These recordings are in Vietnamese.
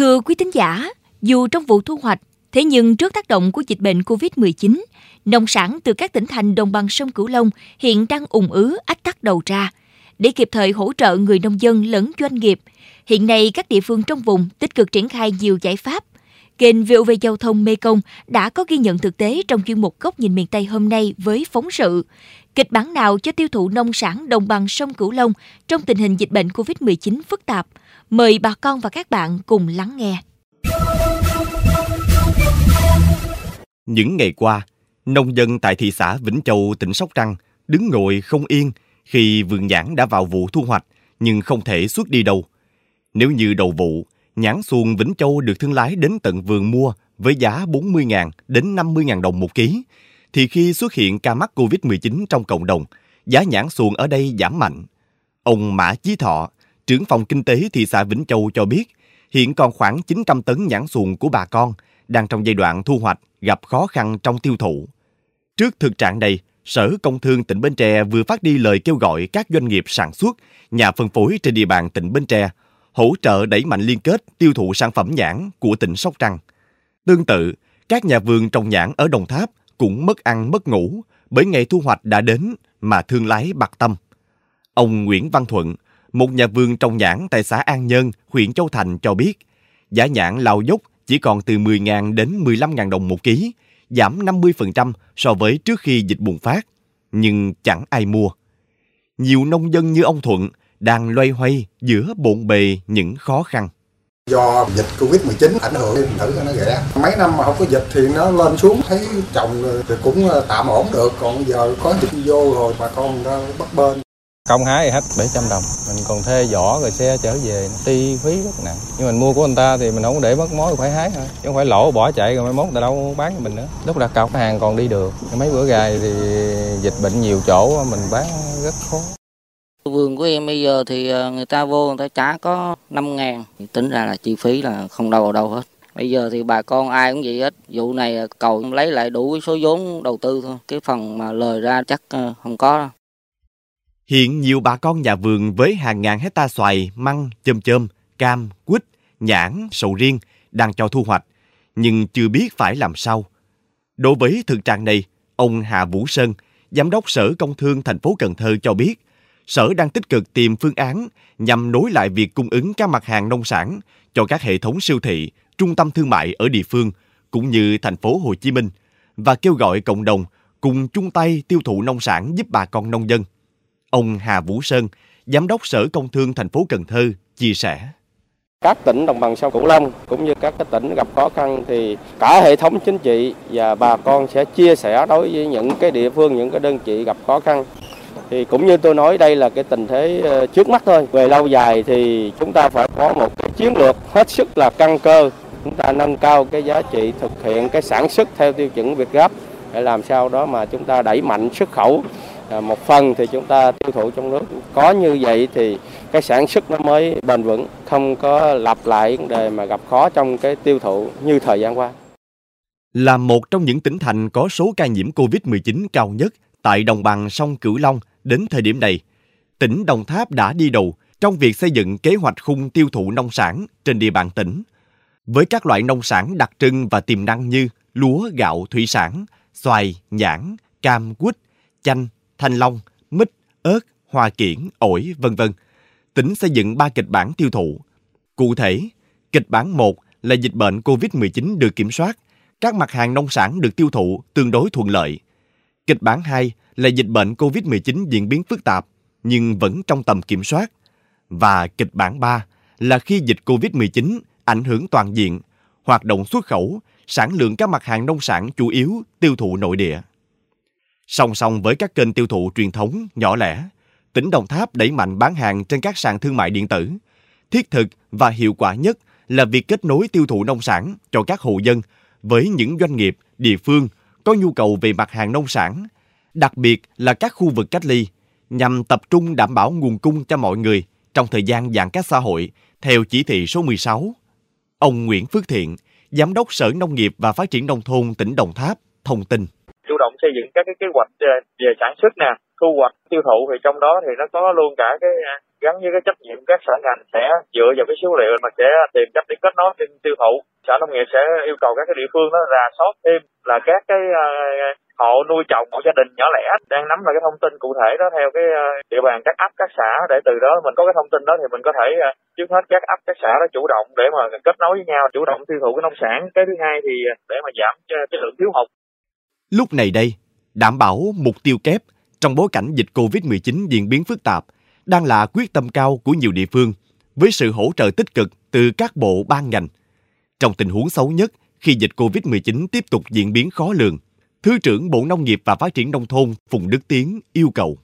Thưa quý tín giả, dù trong vụ thu hoạch, thế nhưng trước tác động của dịch bệnh COVID-19, nông sản từ các tỉnh thành đồng bằng sông Cửu Long hiện đang ủng ứ ách tắc đầu ra. Để kịp thời hỗ trợ người nông dân lẫn doanh nghiệp, hiện nay các địa phương trong vùng tích cực triển khai nhiều giải pháp. Kênh VOV Giao thông Mê Công đã có ghi nhận thực tế trong chuyên mục Góc nhìn miền Tây hôm nay với phóng sự Kịch bản nào cho tiêu thụ nông sản đồng bằng sông Cửu Long trong tình hình dịch bệnh COVID-19 phức tạp? Mời bà con và các bạn cùng lắng nghe. Những ngày qua, nông dân tại thị xã Vĩnh Châu, tỉnh Sóc Trăng đứng ngồi không yên khi vườn nhãn đã vào vụ thu hoạch nhưng không thể xuất đi đâu. Nếu như đầu vụ, nhãn xuồng Vĩnh Châu được thương lái đến tận vườn mua với giá 40.000 đến 50.000 đồng một ký, thì khi xuất hiện ca mắc COVID-19 trong cộng đồng, giá nhãn xuồng ở đây giảm mạnh. Ông Mã Chí Thọ, trưởng phòng kinh tế thị xã Vĩnh Châu cho biết, hiện còn khoảng 900 tấn nhãn xuồng của bà con đang trong giai đoạn thu hoạch gặp khó khăn trong tiêu thụ. Trước thực trạng này, Sở Công Thương tỉnh Bến Tre vừa phát đi lời kêu gọi các doanh nghiệp sản xuất, nhà phân phối trên địa bàn tỉnh Bến Tre hỗ trợ đẩy mạnh liên kết tiêu thụ sản phẩm nhãn của tỉnh Sóc Trăng. Tương tự, các nhà vườn trồng nhãn ở Đồng Tháp cũng mất ăn mất ngủ bởi ngày thu hoạch đã đến mà thương lái bạc tâm. Ông Nguyễn Văn Thuận, một nhà vườn trồng nhãn tại xã An Nhân, huyện Châu Thành cho biết, giá nhãn lao dốc chỉ còn từ 10.000 đến 15.000 đồng một ký, giảm 50% so với trước khi dịch bùng phát, nhưng chẳng ai mua. Nhiều nông dân như ông Thuận đang loay hoay giữa bộn bề những khó khăn do dịch covid 19 ảnh hưởng đến thử nó ghẻ. Mấy năm mà không có dịch thì nó lên xuống, thấy trồng thì cũng ờ, tạm ổn được. Còn giờ có dịch vô rồi bà con nó bất bên công hái thì hết 700 đồng. Mình còn thuê vỏ rồi xe trở về. Ti phí rất nặng. Nhưng mình mua của người ta thì mình không để mất mối, phải hái thôi. Chứ không phải lỗ, bỏ chạy rồi mai mốt ta đâu bán cho mình nữa. Lúc đặt cọc hàng còn đi được. Mấy bữa gài thì dịch bệnh nhiều chỗ, mình bán rất khó. Vườn của em bây giờ thì à, người ta vô người ta trả có 5 ngàn. Tính ra là chi phí là không đâu vào đâu hết. Bây giờ thì bà con ai cũng vậy hết. Vụ này cầu lấy lại đủ số vốn đầu tư thôi. Cái phần mà lời ra chắc à, không có đâu. Hiện nhiều bà con nhà vườn với hàng ngàn hecta xoài, măng, chôm chôm, cam, quýt, nhãn, sầu riêng đang cho thu hoạch, nhưng chưa biết phải làm sao. Đối với thực trạng này, ông Hà Vũ Sơn, Giám đốc Sở Công Thương thành phố Cần Thơ cho biết, Sở đang tích cực tìm phương án nhằm nối lại việc cung ứng các mặt hàng nông sản cho các hệ thống siêu thị, trung tâm thương mại ở địa phương cũng như thành phố Hồ Chí Minh và kêu gọi cộng đồng cùng chung tay tiêu thụ nông sản giúp bà con nông dân. Ông Hà Vũ Sơn, Giám đốc Sở Công Thương thành phố Cần Thơ chia sẻ các tỉnh đồng bằng sông Cửu Long cũng như các cái tỉnh gặp khó khăn thì cả hệ thống chính trị và bà con sẽ chia sẻ đối với những cái địa phương những cái đơn vị gặp khó khăn thì cũng như tôi nói, đây là cái tình thế ờ, trước mắt thôi. Về lâu dài thì chúng ta phải có một cái chiến lược hết sức là căn cơ. Chúng ta nâng cao cái giá trị thực hiện cái sản xuất theo tiêu chuẩn Việt Gáp để làm sao đó mà chúng ta đẩy mạnh xuất khẩu. Ờ, một phần thì chúng ta tiêu thụ trong nước. Có như vậy thì cái sản xuất nó mới bền vững, không có lặp lại vấn đề mà gặp khó trong cái tiêu thụ như thời gian qua. Là một trong những tỉnh thành có số ca nhiễm COVID-19 cao nhất tại đồng bằng sông Cửu Long Đến thời điểm này, tỉnh Đồng Tháp đã đi đầu trong việc xây dựng kế hoạch khung tiêu thụ nông sản trên địa bàn tỉnh. Với các loại nông sản đặc trưng và tiềm năng như lúa, gạo, thủy sản, xoài, nhãn, cam, quýt, chanh, thanh long, mít, ớt, hoa kiển, ổi, vân vân. Tỉnh xây dựng 3 kịch bản tiêu thụ. Cụ thể, kịch bản 1 là dịch bệnh COVID-19 được kiểm soát, các mặt hàng nông sản được tiêu thụ tương đối thuận lợi. Kịch bản 2 là dịch bệnh COVID-19 diễn biến phức tạp nhưng vẫn trong tầm kiểm soát. Và kịch bản 3 là khi dịch COVID-19 ảnh hưởng toàn diện, hoạt động xuất khẩu, sản lượng các mặt hàng nông sản chủ yếu tiêu thụ nội địa. Song song với các kênh tiêu thụ truyền thống nhỏ lẻ, tỉnh Đồng Tháp đẩy mạnh bán hàng trên các sàn thương mại điện tử. Thiết thực và hiệu quả nhất là việc kết nối tiêu thụ nông sản cho các hộ dân với những doanh nghiệp, địa phương có nhu cầu về mặt hàng nông sản đặc biệt là các khu vực cách ly, nhằm tập trung đảm bảo nguồn cung cho mọi người trong thời gian giãn cách xã hội theo chỉ thị số 16. Ông Nguyễn Phước Thiện, Giám đốc Sở Nông nghiệp và Phát triển Nông thôn tỉnh Đồng Tháp, thông tin. Chủ động xây dựng các cái kế hoạch ờ, về sản xuất nè, thu hoạch tiêu thụ thì trong đó thì nó có luôn cả cái ờ, gắn với cái trách nhiệm các sở ngành sẽ dựa vào cái số liệu mà sẽ tìm cách để kết nối tiêu thụ. Sở nông nghiệp sẽ yêu cầu các cái địa phương đó rà soát thêm là các cái uh, hộ nuôi trồng hộ gia đình nhỏ lẻ đang nắm lại cái thông tin cụ thể đó theo cái địa bàn các ấp các xã để từ đó mình có cái thông tin đó thì mình có thể trước hết các ấp các xã đó chủ động để mà kết nối với nhau chủ động tiêu thụ cái nông sản. Cái thứ hai thì để mà giảm cái lượng thiếu hụt lúc này đây đảm bảo mục tiêu kép trong bối cảnh dịch Covid-19 diễn biến phức tạp đang là quyết tâm cao của nhiều địa phương với sự hỗ trợ tích cực từ các bộ ban ngành. Trong tình huống xấu nhất, khi dịch COVID-19 tiếp tục diễn biến khó lường, Thứ trưởng Bộ Nông nghiệp và Phát triển Nông thôn Phùng Đức Tiến yêu cầu.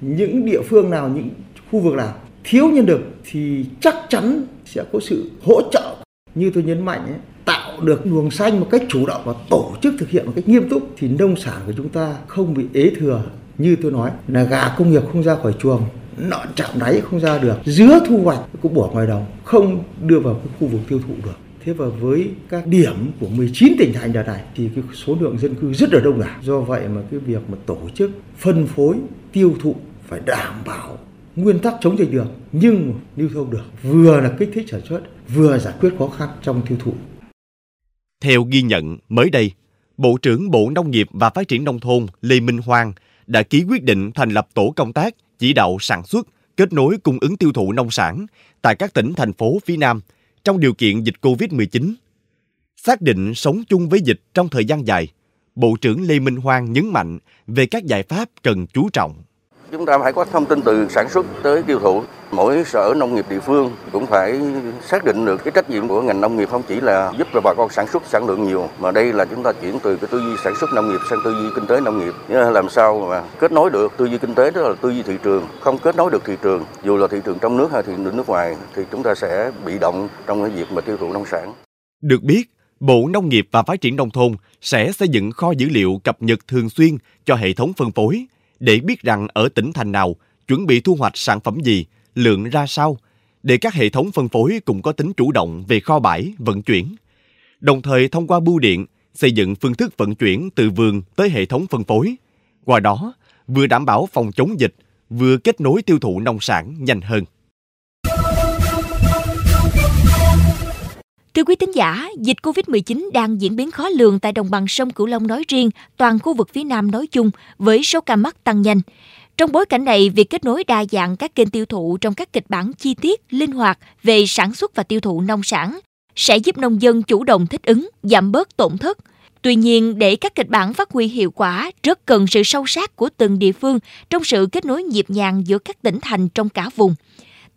Những địa phương nào, những khu vực nào thiếu nhân lực thì chắc chắn sẽ có sự hỗ trợ. Như tôi nhấn mạnh, ấy, tạo được luồng xanh một cách chủ động và tổ chức thực hiện một cách nghiêm túc thì nông sản của chúng ta không bị ế thừa. Như tôi nói là gà công nghiệp không ra khỏi chuồng, nọn chạm đáy không ra được, dứa thu hoạch cũng bỏ ngoài đồng, không đưa vào cái khu vực tiêu thụ được. Thế và với các điểm của 19 tỉnh thành đợt này thì cái số lượng dân cư rất là đông đảo. Do vậy mà cái việc mà tổ chức phân phối tiêu thụ phải đảm bảo nguyên tắc chống dịch được nhưng lưu thông được vừa là kích thích sản xuất vừa giải quyết khó khăn trong tiêu thụ. Theo ghi nhận mới đây, Bộ trưởng Bộ Nông nghiệp và Phát triển Nông thôn Lê Minh Hoàng đã ký quyết định thành lập tổ công tác chỉ đạo sản xuất, kết nối cung ứng tiêu thụ nông sản tại các tỉnh thành phố phía Nam trong điều kiện dịch COVID-19. Xác định sống chung với dịch trong thời gian dài, Bộ trưởng Lê Minh Hoang nhấn mạnh về các giải pháp cần chú trọng. Chúng ta phải có thông tin từ sản xuất tới tiêu thụ. Mỗi sở nông nghiệp địa phương cũng phải xác định được cái trách nhiệm của ngành nông nghiệp không chỉ là giúp cho bà con sản xuất sản lượng nhiều mà đây là chúng ta chuyển từ cái tư duy sản xuất nông nghiệp sang tư duy kinh tế nông nghiệp. Làm sao mà kết nối được tư duy kinh tế đó là tư duy thị trường, không kết nối được thị trường, dù là thị trường trong nước hay thị trường nước ngoài thì chúng ta sẽ bị động trong cái việc mà tiêu thụ nông sản. Được biết, Bộ Nông nghiệp và Phát triển Nông thôn sẽ xây dựng kho dữ liệu cập nhật thường xuyên cho hệ thống phân phối để biết rằng ở tỉnh thành nào chuẩn bị thu hoạch sản phẩm gì, lượng ra sao, để các hệ thống phân phối cũng có tính chủ động về kho bãi, vận chuyển. Đồng thời thông qua bưu điện, xây dựng phương thức vận chuyển từ vườn tới hệ thống phân phối. Qua đó, vừa đảm bảo phòng chống dịch, vừa kết nối tiêu thụ nông sản nhanh hơn. Thưa quý tín giả, dịch COVID-19 đang diễn biến khó lường tại đồng bằng sông Cửu Long nói riêng, toàn khu vực phía Nam nói chung với số ca mắc tăng nhanh. Trong bối cảnh này, việc kết nối đa dạng các kênh tiêu thụ trong các kịch bản chi tiết, linh hoạt về sản xuất và tiêu thụ nông sản sẽ giúp nông dân chủ động thích ứng, giảm bớt tổn thất. Tuy nhiên, để các kịch bản phát huy hiệu quả, rất cần sự sâu sát của từng địa phương trong sự kết nối nhịp nhàng giữa các tỉnh thành trong cả vùng –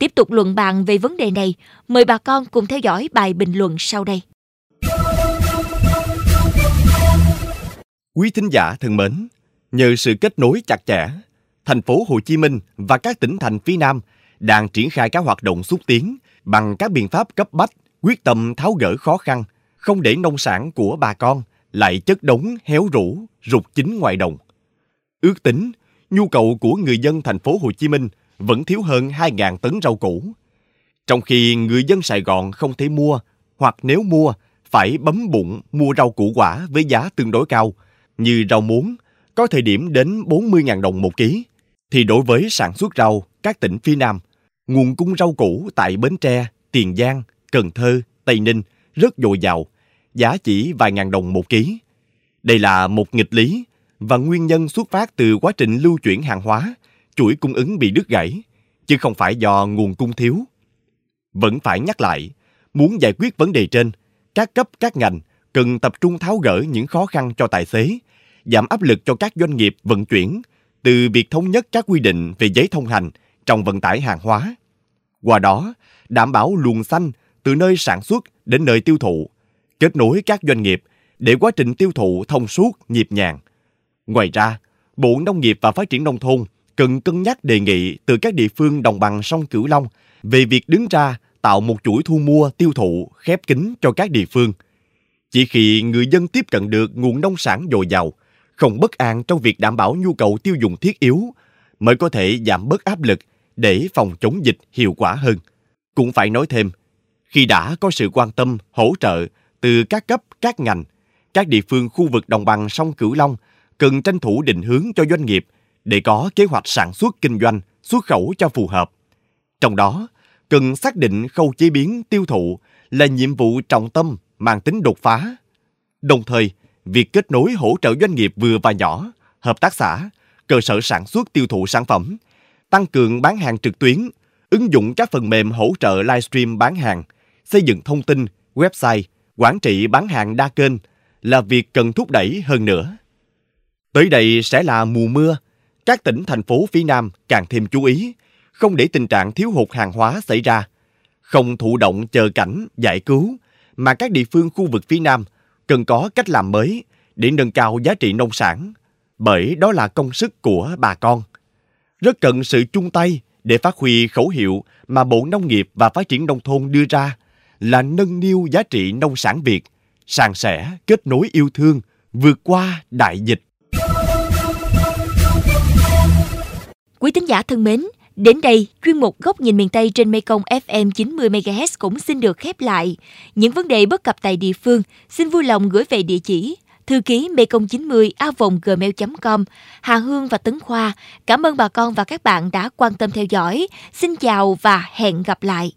Tiếp tục luận bàn về vấn đề này, mời bà con cùng theo dõi bài bình luận sau đây. Quý thính giả thân mến, nhờ sự kết nối chặt chẽ, thành phố Hồ Chí Minh và các tỉnh thành phía Nam đang triển khai các hoạt động xúc tiến bằng các biện pháp cấp bách, quyết tâm tháo gỡ khó khăn, không để nông sản của bà con lại chất đống héo rũ, rụt chính ngoài đồng. Ước tính, nhu cầu của người dân thành phố Hồ Chí Minh vẫn thiếu hơn 2.000 tấn rau củ. Trong khi người dân Sài Gòn không thể mua, hoặc nếu mua, phải bấm bụng mua rau củ quả với giá tương đối cao, như rau muống, có thời điểm đến 40.000 đồng một ký, thì đối với sản xuất rau các tỉnh phía Nam, nguồn cung rau củ tại Bến Tre, Tiền Giang, Cần Thơ, Tây Ninh rất dồi dào, giá chỉ vài ngàn đồng một ký. Đây là một nghịch lý và nguyên nhân xuất phát từ quá trình lưu chuyển hàng hóa chuỗi cung ứng bị đứt gãy, chứ không phải do nguồn cung thiếu. Vẫn phải nhắc lại, muốn giải quyết vấn đề trên, các cấp các ngành cần tập trung tháo gỡ những khó khăn cho tài xế, giảm áp lực cho các doanh nghiệp vận chuyển, từ việc thống nhất các quy định về giấy thông hành trong vận tải hàng hóa. Qua đó, đảm bảo luồng xanh từ nơi sản xuất đến nơi tiêu thụ, kết nối các doanh nghiệp để quá trình tiêu thụ thông suốt, nhịp nhàng. Ngoài ra, Bộ Nông nghiệp và Phát triển Nông thôn cần cân nhắc đề nghị từ các địa phương đồng bằng sông Cửu Long về việc đứng ra tạo một chuỗi thu mua tiêu thụ khép kín cho các địa phương. Chỉ khi người dân tiếp cận được nguồn nông sản dồi dào, không bất an trong việc đảm bảo nhu cầu tiêu dùng thiết yếu, mới có thể giảm bớt áp lực để phòng chống dịch hiệu quả hơn. Cũng phải nói thêm, khi đã có sự quan tâm, hỗ trợ từ các cấp, các ngành, các địa phương khu vực đồng bằng sông Cửu Long cần tranh thủ định hướng cho doanh nghiệp để có kế hoạch sản xuất kinh doanh, xuất khẩu cho phù hợp. Trong đó, cần xác định khâu chế biến tiêu thụ là nhiệm vụ trọng tâm mang tính đột phá. Đồng thời, việc kết nối hỗ trợ doanh nghiệp vừa và nhỏ, hợp tác xã, cơ sở sản xuất tiêu thụ sản phẩm, tăng cường bán hàng trực tuyến, ứng dụng các phần mềm hỗ trợ livestream bán hàng, xây dựng thông tin, website, quản trị bán hàng đa kênh là việc cần thúc đẩy hơn nữa. Tới đây sẽ là mùa mưa, các tỉnh thành phố phía Nam càng thêm chú ý, không để tình trạng thiếu hụt hàng hóa xảy ra, không thụ động chờ cảnh giải cứu, mà các địa phương khu vực phía Nam cần có cách làm mới để nâng cao giá trị nông sản, bởi đó là công sức của bà con. Rất cần sự chung tay để phát huy khẩu hiệu mà Bộ Nông nghiệp và Phát triển Nông thôn đưa ra là nâng niu giá trị nông sản Việt, sàn sẻ, kết nối yêu thương, vượt qua đại dịch. Quý tín giả thân mến, đến đây chuyên mục Góc nhìn miền Tây trên Mekong FM 90 MHz cũng xin được khép lại. Những vấn đề bất cập tại địa phương xin vui lòng gửi về địa chỉ thư ký mekong 90 gmail.com Hà Hương và Tấn Khoa. Cảm ơn bà con và các bạn đã quan tâm theo dõi. Xin chào và hẹn gặp lại.